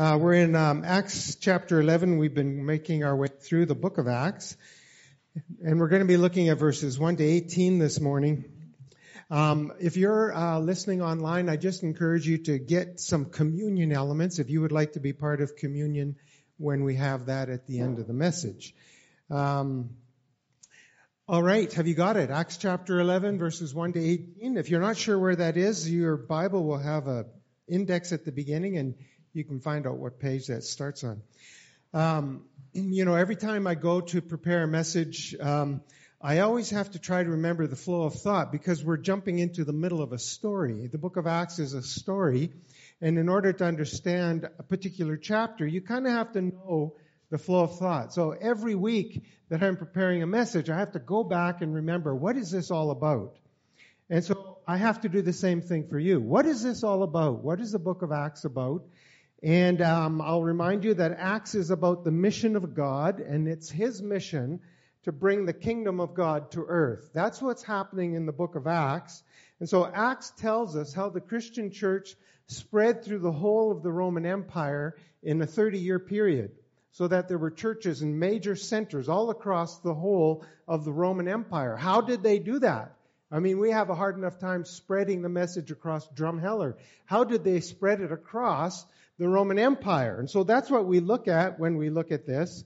Uh, we're in um, Acts chapter 11. We've been making our way through the book of Acts. And we're going to be looking at verses 1 to 18 this morning. Um, if you're uh, listening online, I just encourage you to get some communion elements if you would like to be part of communion when we have that at the end of the message. Um, all right, have you got it? Acts chapter 11, verses 1 to 18. If you're not sure where that is, your Bible will have a index at the beginning and you can find out what page that starts on. Um, you know, every time I go to prepare a message, um, I always have to try to remember the flow of thought because we're jumping into the middle of a story. The book of Acts is a story, and in order to understand a particular chapter, you kind of have to know the flow of thought. So every week that I'm preparing a message, I have to go back and remember what is this all about? And so I have to do the same thing for you. What is this all about? What is the book of Acts about? And um, I'll remind you that Acts is about the mission of God, and it's His mission to bring the kingdom of God to earth. That's what's happening in the book of Acts. And so Acts tells us how the Christian church spread through the whole of the Roman Empire in a 30 year period. So that there were churches in major centers all across the whole of the Roman Empire. How did they do that? I mean, we have a hard enough time spreading the message across Drumheller. How did they spread it across the Roman Empire? And so that's what we look at when we look at this.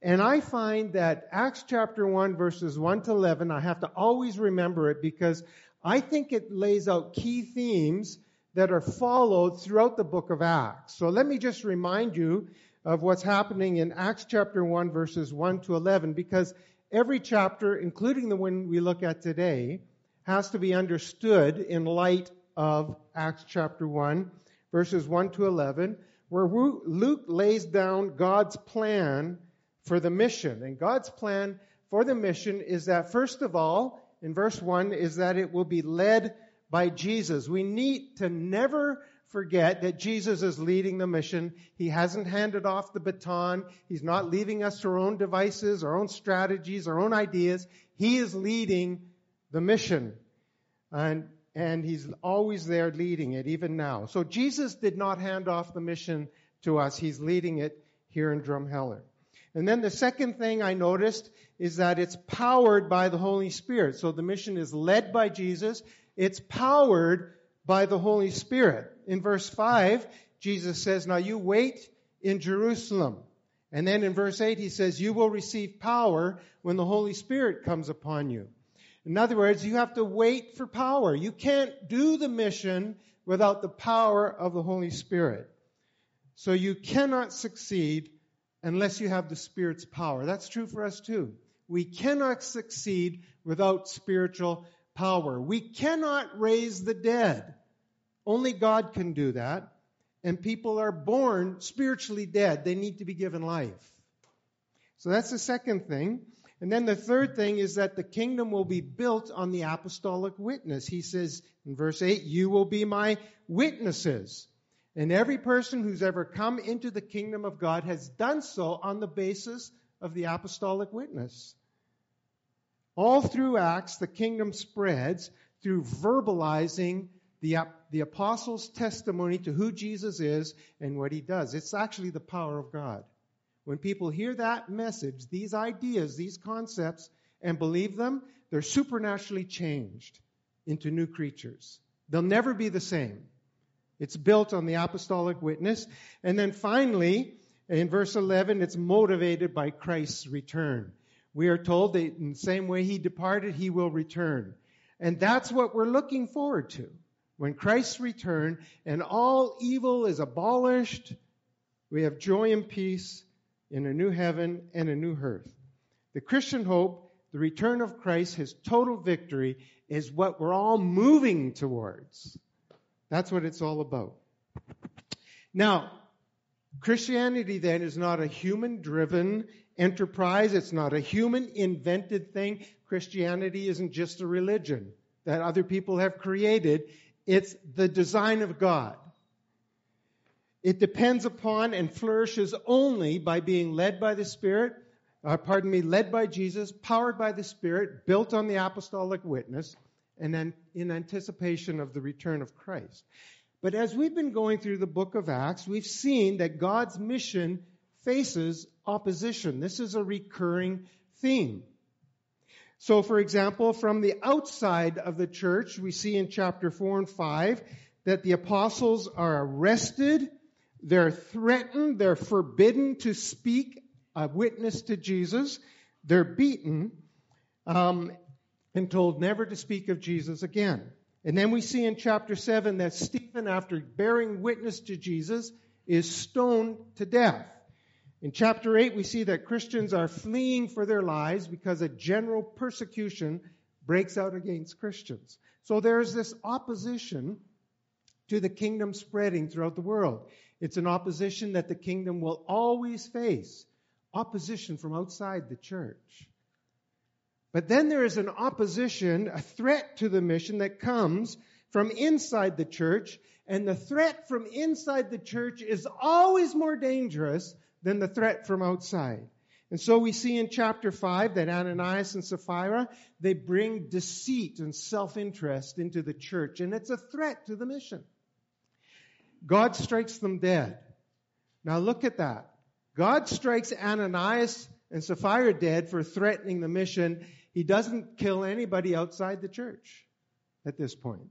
And I find that Acts chapter 1 verses 1 to 11, I have to always remember it because I think it lays out key themes that are followed throughout the book of Acts. So let me just remind you of what's happening in Acts chapter 1 verses 1 to 11 because every chapter, including the one we look at today, has to be understood in light of Acts chapter 1 verses 1 to 11 where Luke lays down God's plan for the mission. And God's plan for the mission is that first of all, in verse 1, is that it will be led by Jesus. We need to never forget that Jesus is leading the mission. He hasn't handed off the baton. He's not leaving us to our own devices, our own strategies, our own ideas. He is leading the mission. And, and he's always there leading it, even now. So Jesus did not hand off the mission to us. He's leading it here in Drumheller. And then the second thing I noticed is that it's powered by the Holy Spirit. So the mission is led by Jesus. It's powered by the Holy Spirit. In verse 5, Jesus says, Now you wait in Jerusalem. And then in verse 8, he says, You will receive power when the Holy Spirit comes upon you. In other words, you have to wait for power. You can't do the mission without the power of the Holy Spirit. So you cannot succeed unless you have the Spirit's power. That's true for us too. We cannot succeed without spiritual power. We cannot raise the dead. Only God can do that. And people are born spiritually dead. They need to be given life. So that's the second thing. And then the third thing is that the kingdom will be built on the apostolic witness. He says in verse 8, You will be my witnesses. And every person who's ever come into the kingdom of God has done so on the basis of the apostolic witness. All through Acts, the kingdom spreads through verbalizing the, the apostles' testimony to who Jesus is and what he does. It's actually the power of God. When people hear that message, these ideas, these concepts, and believe them, they're supernaturally changed into new creatures. They'll never be the same. It's built on the apostolic witness. And then finally, in verse 11, it's motivated by Christ's return. We are told that in the same way he departed, he will return. And that's what we're looking forward to. When Christ's return and all evil is abolished, we have joy and peace in a new heaven and a new earth. The Christian hope, the return of Christ, his total victory, is what we're all moving towards. That's what it's all about. Now, Christianity then is not a human driven enterprise. It's not a human invented thing. Christianity isn't just a religion that other people have created. It's the design of God. It depends upon and flourishes only by being led by the Spirit, uh, pardon me, led by Jesus, powered by the Spirit, built on the apostolic witness, and then in anticipation of the return of Christ. But as we've been going through the book of Acts, we've seen that God's mission faces opposition. This is a recurring theme. So, for example, from the outside of the church, we see in chapter 4 and 5 that the apostles are arrested, they're threatened, they're forbidden to speak a witness to Jesus, they're beaten, um, and told never to speak of Jesus again. And then we see in chapter 7 that Stephen, after bearing witness to Jesus, is stoned to death. In chapter 8, we see that Christians are fleeing for their lives because a general persecution breaks out against Christians. So there's this opposition to the kingdom spreading throughout the world. It's an opposition that the kingdom will always face opposition from outside the church. But then there is an opposition, a threat to the mission that comes from inside the church, and the threat from inside the church is always more dangerous than the threat from outside. And so we see in chapter 5 that Ananias and Sapphira, they bring deceit and self-interest into the church, and it's a threat to the mission. God strikes them dead. Now look at that. God strikes Ananias and Sapphira dead for threatening the mission. He doesn't kill anybody outside the church at this point.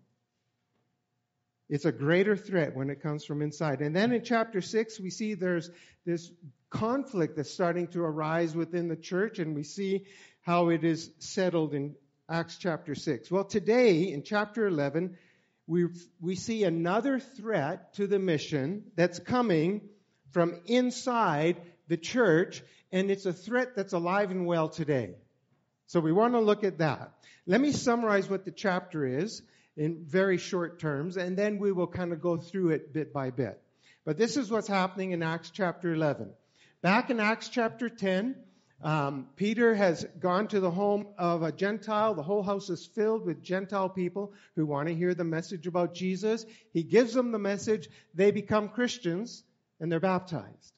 It's a greater threat when it comes from inside. And then in chapter 6, we see there's this conflict that's starting to arise within the church, and we see how it is settled in Acts chapter 6. Well, today in chapter 11, we, we see another threat to the mission that's coming from inside the church, and it's a threat that's alive and well today. So we want to look at that. Let me summarize what the chapter is in very short terms, and then we will kind of go through it bit by bit. But this is what's happening in Acts chapter 11. Back in Acts chapter 10, um, Peter has gone to the home of a Gentile. The whole house is filled with Gentile people who want to hear the message about Jesus. He gives them the message. They become Christians and they're baptized.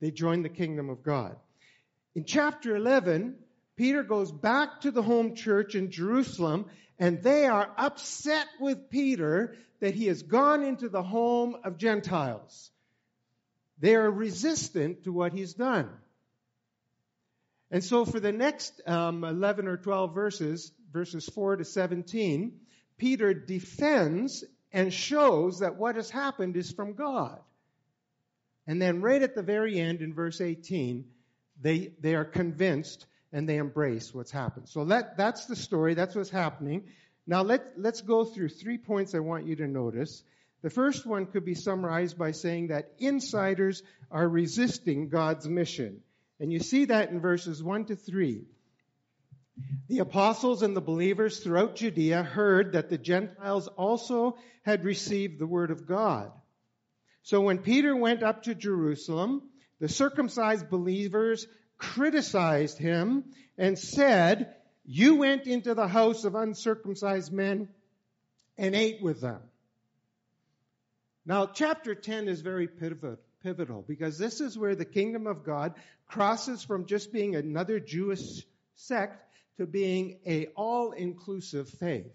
They join the kingdom of God. In chapter 11, Peter goes back to the home church in Jerusalem and they are upset with Peter that he has gone into the home of Gentiles. They are resistant to what he's done. And so for the next um, 11 or 12 verses, verses 4 to 17, Peter defends and shows that what has happened is from God. And then right at the very end in verse 18, they, they are convinced and they embrace what's happened. So that, that's the story. That's what's happening. Now let, let's go through three points I want you to notice. The first one could be summarized by saying that insiders are resisting God's mission. And you see that in verses 1 to 3. The apostles and the believers throughout Judea heard that the Gentiles also had received the word of God. So when Peter went up to Jerusalem, the circumcised believers criticized him and said, you went into the house of uncircumcised men and ate with them. Now, chapter 10 is very pivotal because this is where the kingdom of God crosses from just being another Jewish sect to being a all-inclusive faith.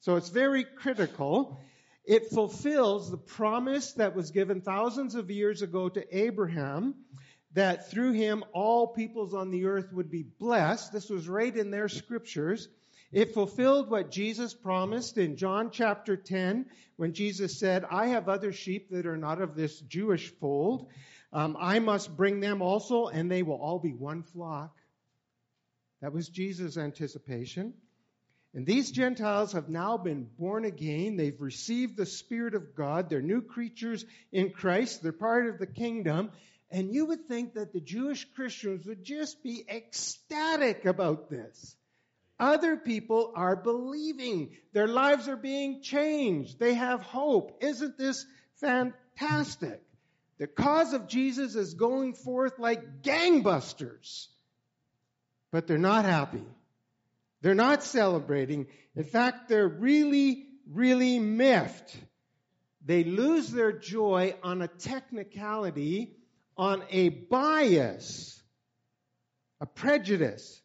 So it's very critical it fulfills the promise that was given thousands of years ago to Abraham that through him all peoples on the earth would be blessed. This was right in their scriptures. It fulfilled what Jesus promised in John chapter 10 when Jesus said, I have other sheep that are not of this Jewish fold. Um, I must bring them also and they will all be one flock. That was Jesus' anticipation. And these Gentiles have now been born again. They've received the Spirit of God. They're new creatures in Christ. They're part of the kingdom. And you would think that the Jewish Christians would just be ecstatic about this. Other people are believing. Their lives are being changed. They have hope. Isn't this fantastic? The cause of Jesus is going forth like gangbusters. But they're not happy. They're not celebrating. In fact, they're really, really miffed. They lose their joy on a technicality, on a bias, a prejudice.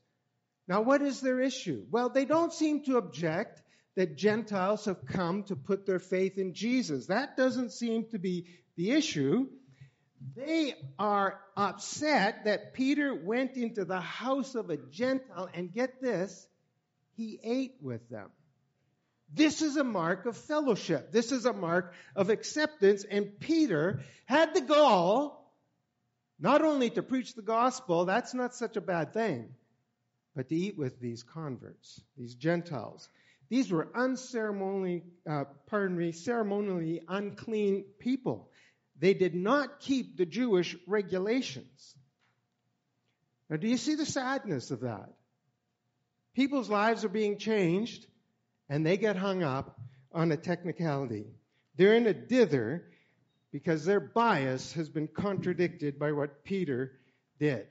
Now, what is their issue? Well, they don't seem to object that Gentiles have come to put their faith in Jesus. That doesn't seem to be the issue. They are upset that Peter went into the house of a Gentile and get this, he ate with them. This is a mark of fellowship. This is a mark of acceptance. And Peter had the gall not only to preach the gospel, that's not such a bad thing, but to eat with these converts, these Gentiles. These were unceremonially, uh, pardon me, ceremonially unclean people. They did not keep the Jewish regulations. Now, do you see the sadness of that? People's lives are being changed, and they get hung up on a technicality. They're in a dither because their bias has been contradicted by what Peter did.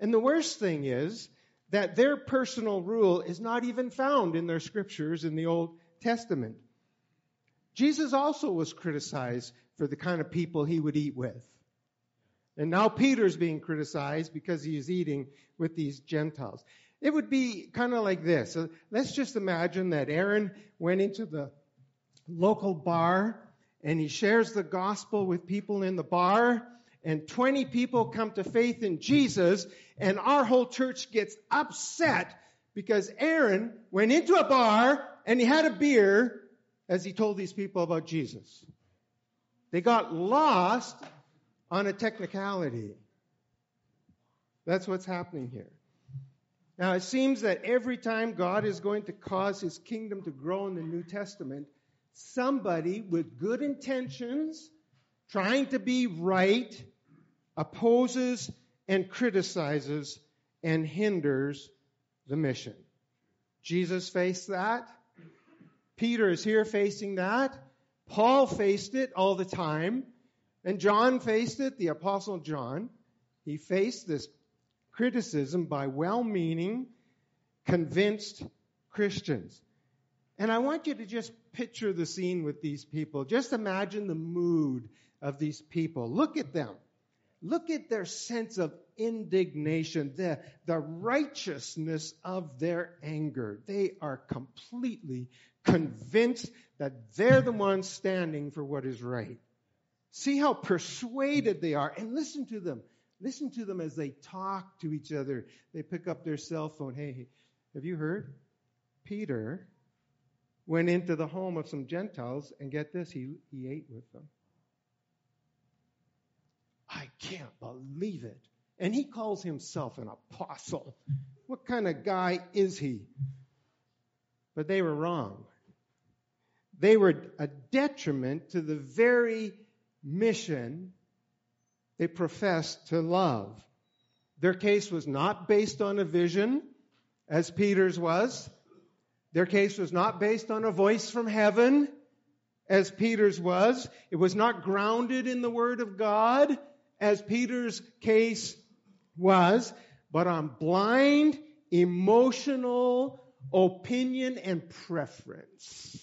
And the worst thing is that their personal rule is not even found in their scriptures in the Old Testament. Jesus also was criticized for the kind of people he would eat with. And now Peter's being criticized because he is eating with these Gentiles. It would be kind of like this. So let's just imagine that Aaron went into the local bar and he shares the gospel with people in the bar and 20 people come to faith in Jesus and our whole church gets upset because Aaron went into a bar and he had a beer as he told these people about Jesus. They got lost on a technicality. That's what's happening here. Now, it seems that every time God is going to cause his kingdom to grow in the New Testament, somebody with good intentions, trying to be right, opposes and criticizes and hinders the mission. Jesus faced that. Peter is here facing that. Paul faced it all the time. And John faced it, the Apostle John. He faced this criticism by well meaning, convinced Christians. And I want you to just picture the scene with these people. Just imagine the mood of these people. Look at them. Look at their sense of indignation, the, the righteousness of their anger. They are completely convinced that they're the ones standing for what is right. See how persuaded they are. And listen to them. Listen to them as they talk to each other. They pick up their cell phone. Hey, have you heard? Peter went into the home of some Gentiles, and get this, he, he ate with them. I can't believe it. And he calls himself an apostle. What kind of guy is he? But they were wrong. They were a detriment to the very mission they professed to love. Their case was not based on a vision, as Peter's was. Their case was not based on a voice from heaven, as Peter's was. It was not grounded in the Word of God, as Peter's case was, but on blind, emotional opinion and preference.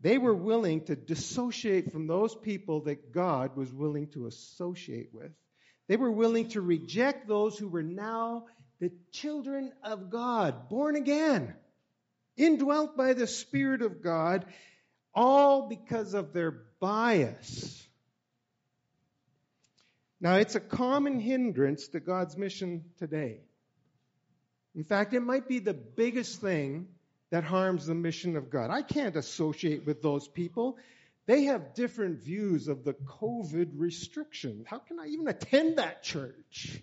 They were willing to dissociate from those people that God was willing to associate with. They were willing to reject those who were now the children of God, born again, indwelt by the Spirit of God, all because of their bias. Now, it's a common hindrance to God's mission today. In fact, it might be the biggest thing that harms the mission of God. I can't associate with those people. They have different views of the COVID restrictions. How can I even attend that church?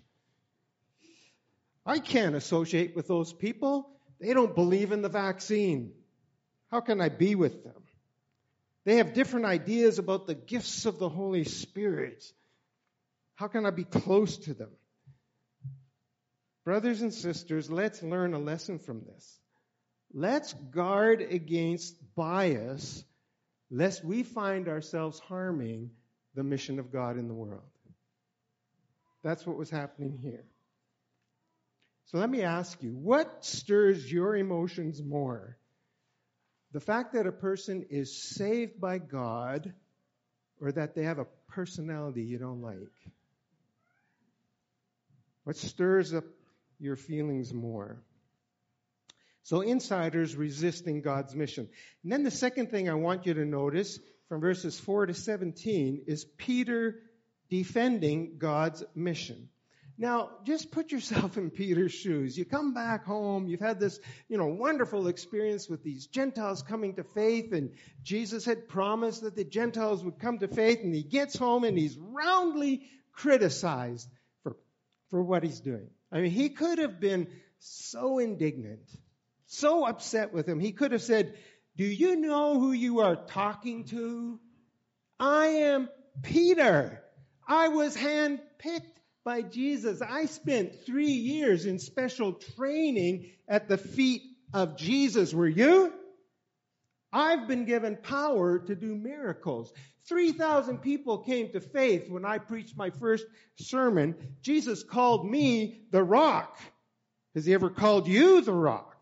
I can't associate with those people. They don't believe in the vaccine. How can I be with them? They have different ideas about the gifts of the Holy Spirit. How can I be close to them? Brothers and sisters, let's learn a lesson from this. Let's guard against bias lest we find ourselves harming the mission of God in the world. That's what was happening here. So let me ask you, what stirs your emotions more? The fact that a person is saved by God or that they have a personality you don't like? What stirs up your feelings more? So insiders resisting God's mission. And then the second thing I want you to notice from verses 4 to 17 is Peter defending God's mission. Now, just put yourself in Peter's shoes. You come back home, you've had this, you know, wonderful experience with these Gentiles coming to faith, and Jesus had promised that the Gentiles would come to faith, and he gets home and he's roundly criticized for, for what he's doing. I mean, he could have been so indignant, so upset with him. He could have said, Do you know who you are talking to? I am Peter. I was handpicked by Jesus. I spent three years in special training at the feet of Jesus. Were you? I've been given power to do miracles. 3,000 people came to faith when I preached my first sermon. Jesus called me the rock. Has he ever called you the rock?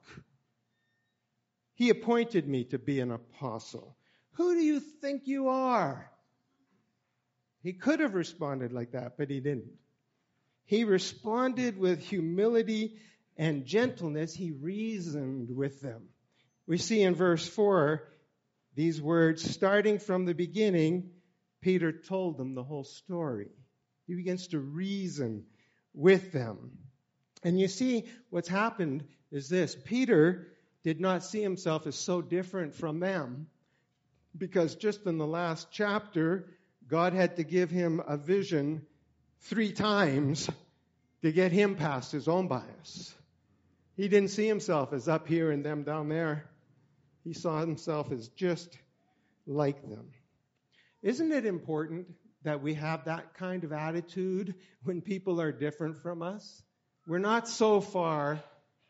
He appointed me to be an apostle. Who do you think you are? He could have responded like that, but he didn't. He responded with humility and gentleness. He reasoned with them. We see in verse 4 these words starting from the beginning, Peter told them the whole story. He begins to reason with them. And you see, what's happened is this Peter did not see himself as so different from them because just in the last chapter, God had to give him a vision three times to get him past his own bias. He didn't see himself as up here and them down there. He saw himself as just like them. Isn't it important that we have that kind of attitude when people are different from us? We're not so far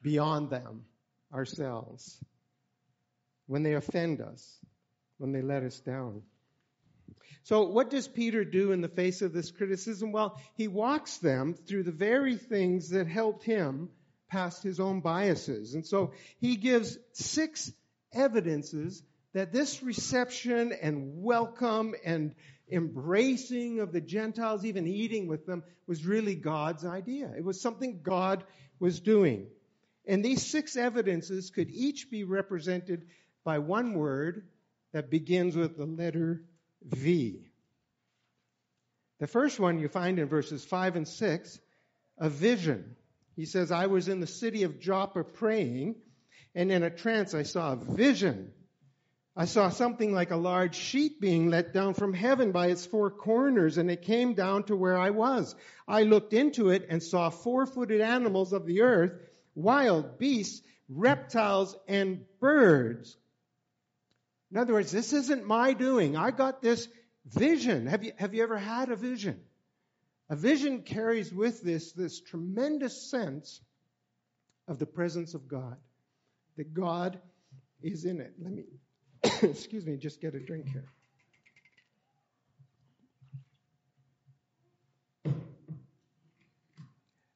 beyond them ourselves when they offend us, when they let us down. So, what does Peter do in the face of this criticism? Well, he walks them through the very things that helped him past his own biases. And so he gives six evidences that this reception and welcome and embracing of the Gentiles, even eating with them, was really God's idea. It was something God was doing. And these six evidences could each be represented by one word that begins with the letter V. The first one you find in verses 5 and 6, a vision. He says, I was in the city of Joppa praying, and in a trance I saw a vision. I saw something like a large sheet being let down from heaven by its four corners, and it came down to where I was. I looked into it and saw four footed animals of the earth, wild beasts, reptiles, and birds. In other words, this isn't my doing. I got this vision. Have you, have you ever had a vision? A vision carries with this this tremendous sense of the presence of God, that God is in it. Let me, excuse me, just get a drink here.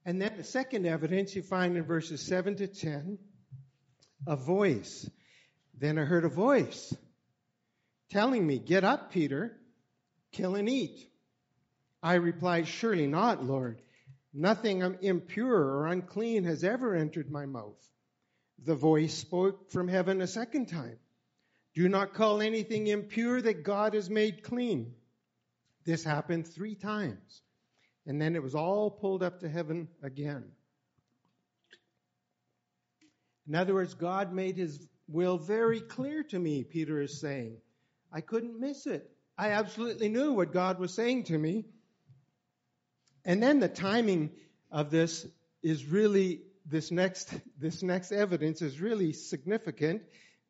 And then the second evidence you find in verses 7 to 10 a voice. Then I heard a voice telling me, Get up, Peter, kill and eat. I replied, Surely not, Lord. Nothing impure or unclean has ever entered my mouth. The voice spoke from heaven a second time. Do not call anything impure that God has made clean. This happened three times. And then it was all pulled up to heaven again. In other words, God made his will very clear to me, Peter is saying. I couldn't miss it. I absolutely knew what God was saying to me. And then the timing of this is really this next this next evidence is really significant.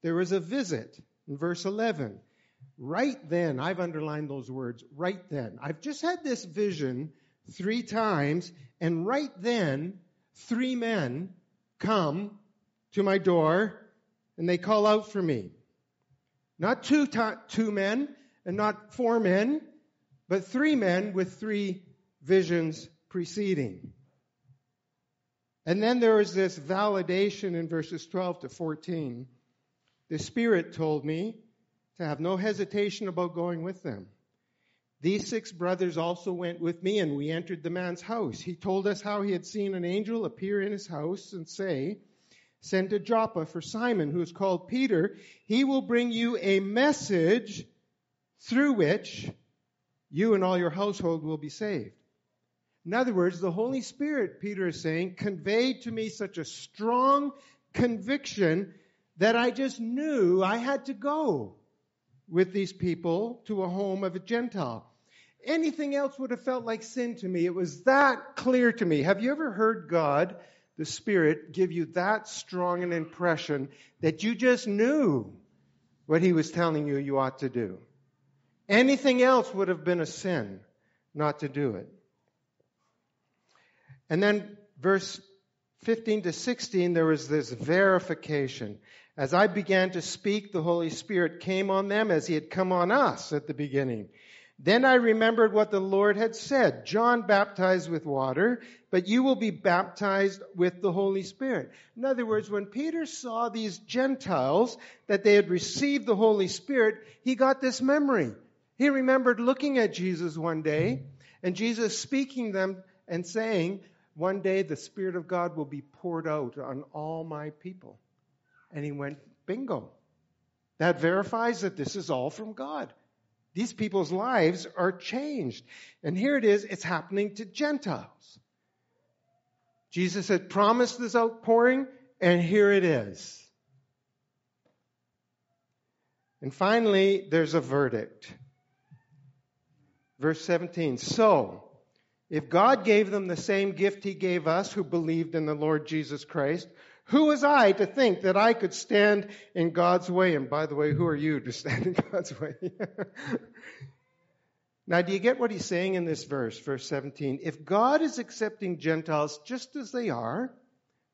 There was a visit in verse 11. Right then, I've underlined those words, right then. I've just had this vision three times, and right then, three men come to my door and they call out for me. Not two, two men and not four men, but three men with three visions preceding. And then there is this validation in verses 12 to 14. The Spirit told me to have no hesitation about going with them. These six brothers also went with me, and we entered the man's house. He told us how he had seen an angel appear in his house and say, Send to Joppa for Simon, who is called Peter. He will bring you a message through which you and all your household will be saved. In other words, the Holy Spirit, Peter is saying, conveyed to me such a strong conviction that I just knew I had to go with these people to a home of a Gentile. Anything else would have felt like sin to me. It was that clear to me. Have you ever heard God, the Spirit, give you that strong an impression that you just knew what He was telling you you ought to do? Anything else would have been a sin not to do it. And then verse 15 to 16, there was this verification. As I began to speak, the Holy Spirit came on them as He had come on us at the beginning. Then I remembered what the Lord had said. John baptized with water, but you will be baptized with the Holy Spirit. In other words, when Peter saw these Gentiles, that they had received the Holy Spirit, he got this memory. He remembered looking at Jesus one day, and Jesus speaking them and saying, one day the Spirit of God will be poured out on all my people. And he went, bingo. That verifies that this is all from God. These people's lives are changed. And here it is, it's happening to Gentiles. Jesus had promised this outpouring, and here it is. And finally, there's a verdict. Verse 17. So, if God gave them the same gift he gave us who believed in the Lord Jesus Christ, who was I to think that I could stand in God's way? And by the way, who are you to stand in God's way? now, do you get what he's saying in this verse, verse 17? If God is accepting Gentiles just as they are,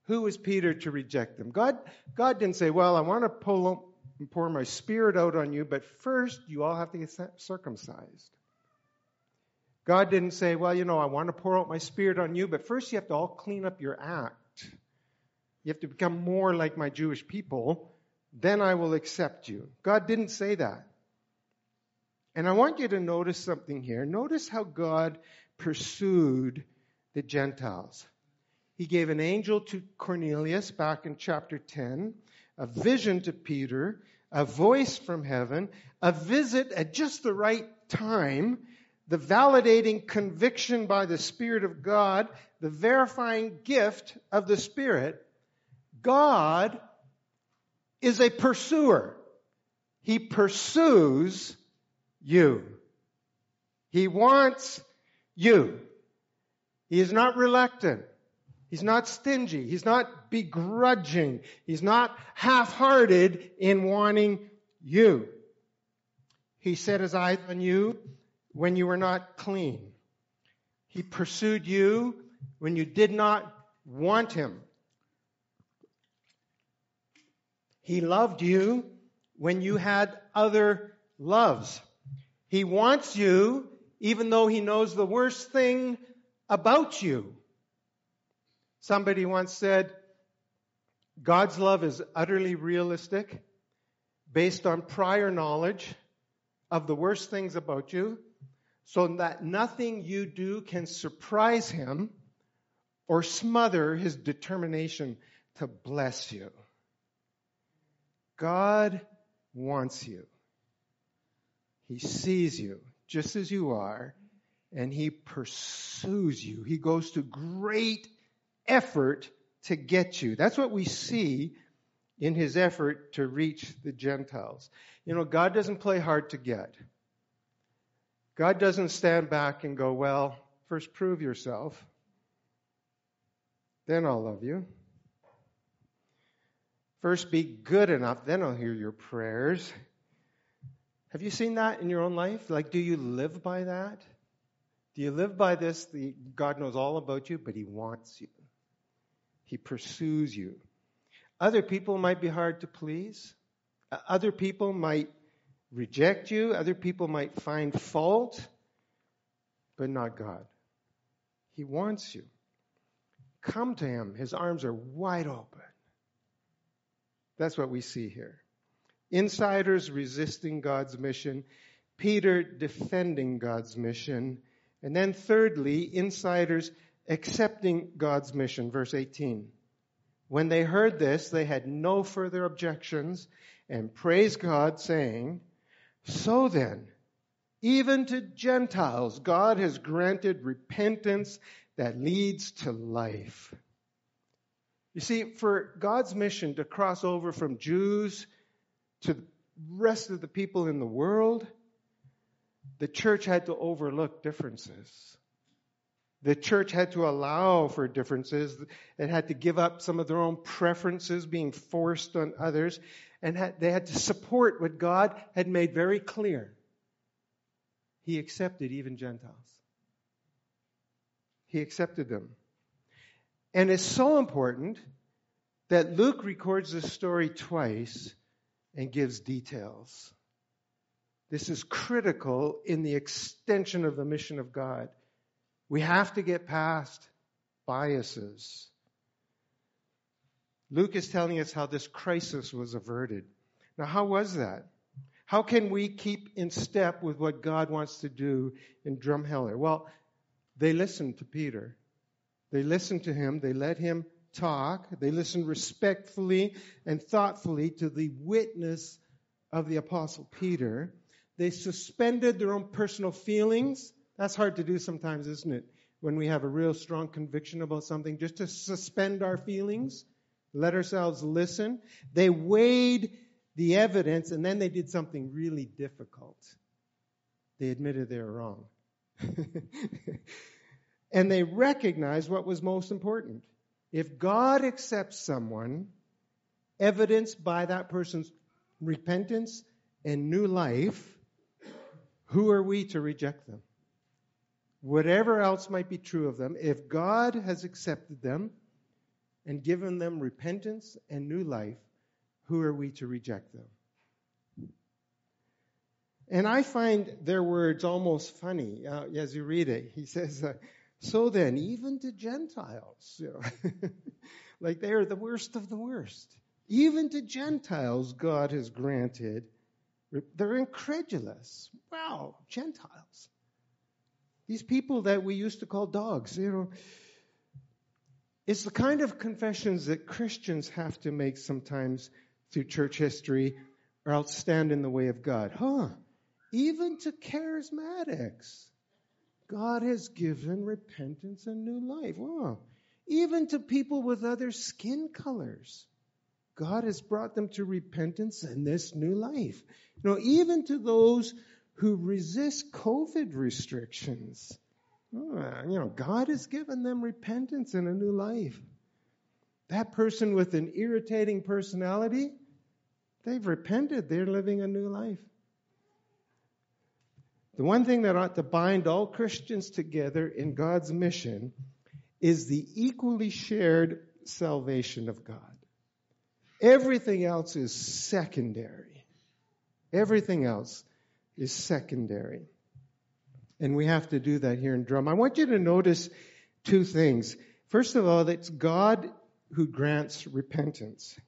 who is Peter to reject them? God, God didn't say, well, I want to pull, pour my spirit out on you, but first you all have to get circumcised. God didn't say, well, you know, I want to pour out my spirit on you, but first you have to all clean up your act. You have to become more like my Jewish people. Then I will accept you. God didn't say that. And I want you to notice something here. Notice how God pursued the Gentiles. He gave an angel to Cornelius back in chapter 10, a vision to Peter, a voice from heaven, a visit at just the right time, the validating conviction by the Spirit of God, the verifying gift of the Spirit, God is a pursuer. He pursues you. He wants you. He is not reluctant. He's not stingy. He's not begrudging. He's not half-hearted in wanting you. He set his eyes on you when you were not clean. He pursued you when you did not want him. He loved you when you had other loves. He wants you even though he knows the worst thing about you. Somebody once said, God's love is utterly realistic, based on prior knowledge of the worst things about you, so that nothing you do can surprise him or smother his determination to bless you. God wants you. He sees you just as you are, and He pursues you. He goes to great effort to get you. That's what we see in His effort to reach the Gentiles. You know, God doesn't play hard to get. God doesn't stand back and go, well, first prove yourself, then I'll love you. First, be good enough, then I'll hear your prayers. Have you seen that in your own life? Like, do you live by that? Do you live by this? The, God knows all about you, but He wants you. He pursues you. Other people might be hard to please. Other people might reject you. Other people might find fault, but not God. He wants you. Come to Him. His arms are wide open. That's what we see here. Insiders resisting God's mission, Peter defending God's mission, and then thirdly, insiders accepting God's mission. Verse 18. When they heard this, they had no further objections and praised God, saying, So then, even to Gentiles, God has granted repentance that leads to life. You see, for God's mission to cross over from Jews to the rest of the people in the world, the church had to overlook differences. The church had to allow for differences. It had to give up some of their own preferences being forced on others. And they had to support what God had made very clear. He accepted even Gentiles. He accepted them. And it's so important that Luke records this story twice and gives details. This is critical in the extension of the mission of God. We have to get past biases. Luke is telling us how this crisis was averted. Now, how was that? How can we keep in step with what God wants to do in Drumheller? Well, they listened to Peter. They listened to him. They let him talk. They listened respectfully and thoughtfully to the witness of the Apostle Peter. They suspended their own personal feelings. That's hard to do sometimes, isn't it? When we have a real strong conviction about something, just to suspend our feelings, let ourselves listen. They weighed the evidence and then they did something really difficult. They admitted they were wrong. and they recognized what was most important. If God accepts someone, evidenced by that person's repentance and new life, who are we to reject them? Whatever else might be true of them, if God has accepted them and given them repentance and new life, who are we to reject them? And I find their words almost funny uh, as you read it. He says, uh, so then, even to Gentiles, you know, like they are the worst of the worst. Even to Gentiles, God has granted. They're incredulous. Wow, Gentiles. These people that we used to call dogs, you know. It's the kind of confessions that Christians have to make sometimes through church history or else stand in the way of God. Huh. Even to charismatics. God has given repentance and new life. Wow. Even to people with other skin colors. God has brought them to repentance and this new life. You know, even to those who resist COVID restrictions. Oh, you know, God has given them repentance and a new life. That person with an irritating personality, they've repented. They're living a new life. The one thing that ought to bind all Christians together in God's mission is the equally shared salvation of God. Everything else is secondary. Everything else is secondary. And we have to do that here in Drum. I want you to notice two things. First of all, it's God who grants repentance.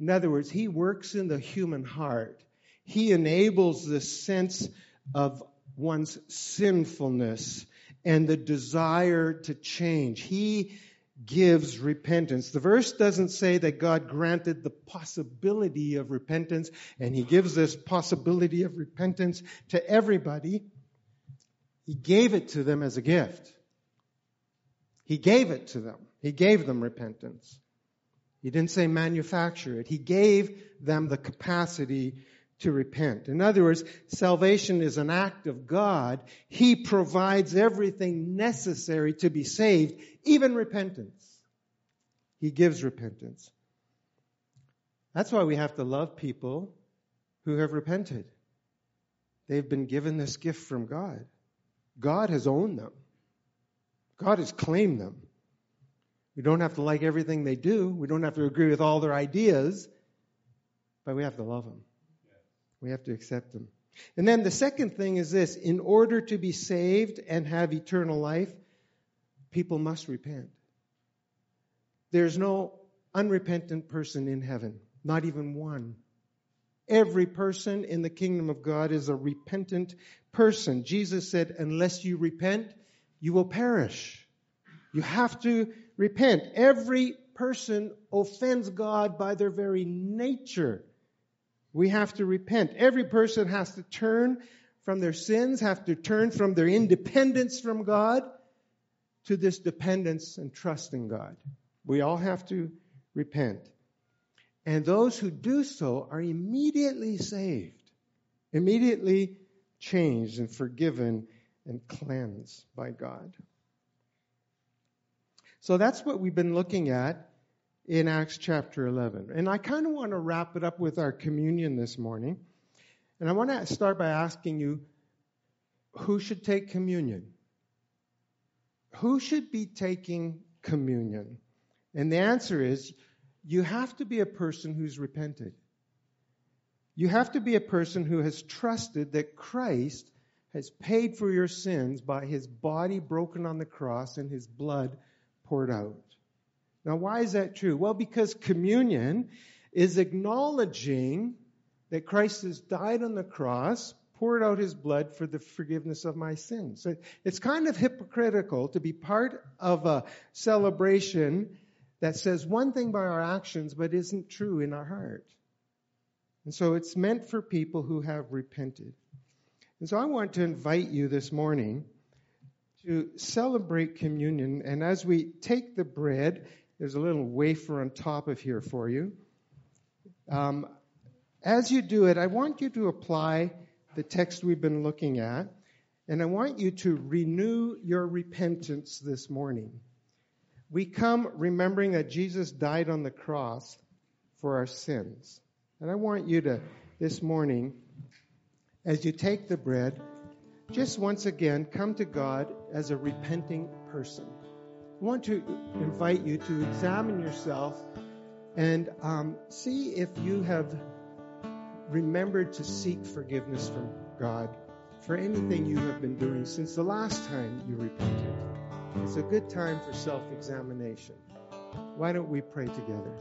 In other words, He works in the human heart. He enables the sense of one's sinfulness and the desire to change. He gives repentance. The verse doesn't say that God granted the possibility of repentance and he gives this possibility of repentance to everybody. He gave it to them as a gift. He gave it to them. He gave them repentance. He didn't say manufacture it. He gave them the capacity to repent. In other words, salvation is an act of God. He provides everything necessary to be saved, even repentance. He gives repentance. That's why we have to love people who have repented. They've been given this gift from God. God has owned them. God has claimed them. We don't have to like everything they do. We don't have to agree with all their ideas, but we have to love them. We have to accept them. And then the second thing is this in order to be saved and have eternal life, people must repent. There's no unrepentant person in heaven, not even one. Every person in the kingdom of God is a repentant person. Jesus said, unless you repent, you will perish. You have to repent. Every person offends God by their very nature. We have to repent. Every person has to turn from their sins, have to turn from their independence from God to this dependence and trust in God. We all have to repent. And those who do so are immediately saved, immediately changed and forgiven and cleansed by God. So that's what we've been looking at in Acts chapter 11. And I kind of want to wrap it up with our communion this morning. And I want to start by asking you who should take communion? Who should be taking communion? And the answer is you have to be a person who's repented. You have to be a person who has trusted that Christ has paid for your sins by his body broken on the cross and his blood poured out. Now, why is that true? Well, because communion is acknowledging that Christ has died on the cross, poured out his blood for the forgiveness of my sins. So it's kind of hypocritical to be part of a celebration that says one thing by our actions but isn't true in our heart. And so it's meant for people who have repented. And so I want to invite you this morning to celebrate communion. And as we take the bread, there's a little wafer on top of here for you. Um, as you do it, I want you to apply the text we've been looking at, and I want you to renew your repentance this morning. We come remembering that Jesus died on the cross for our sins. And I want you to, this morning, as you take the bread, just once again come to God as a repenting person. I want to invite you to examine yourself and um, see if you have remembered to seek forgiveness from God for anything you have been doing since the last time you repented. It's a good time for self examination. Why don't we pray together?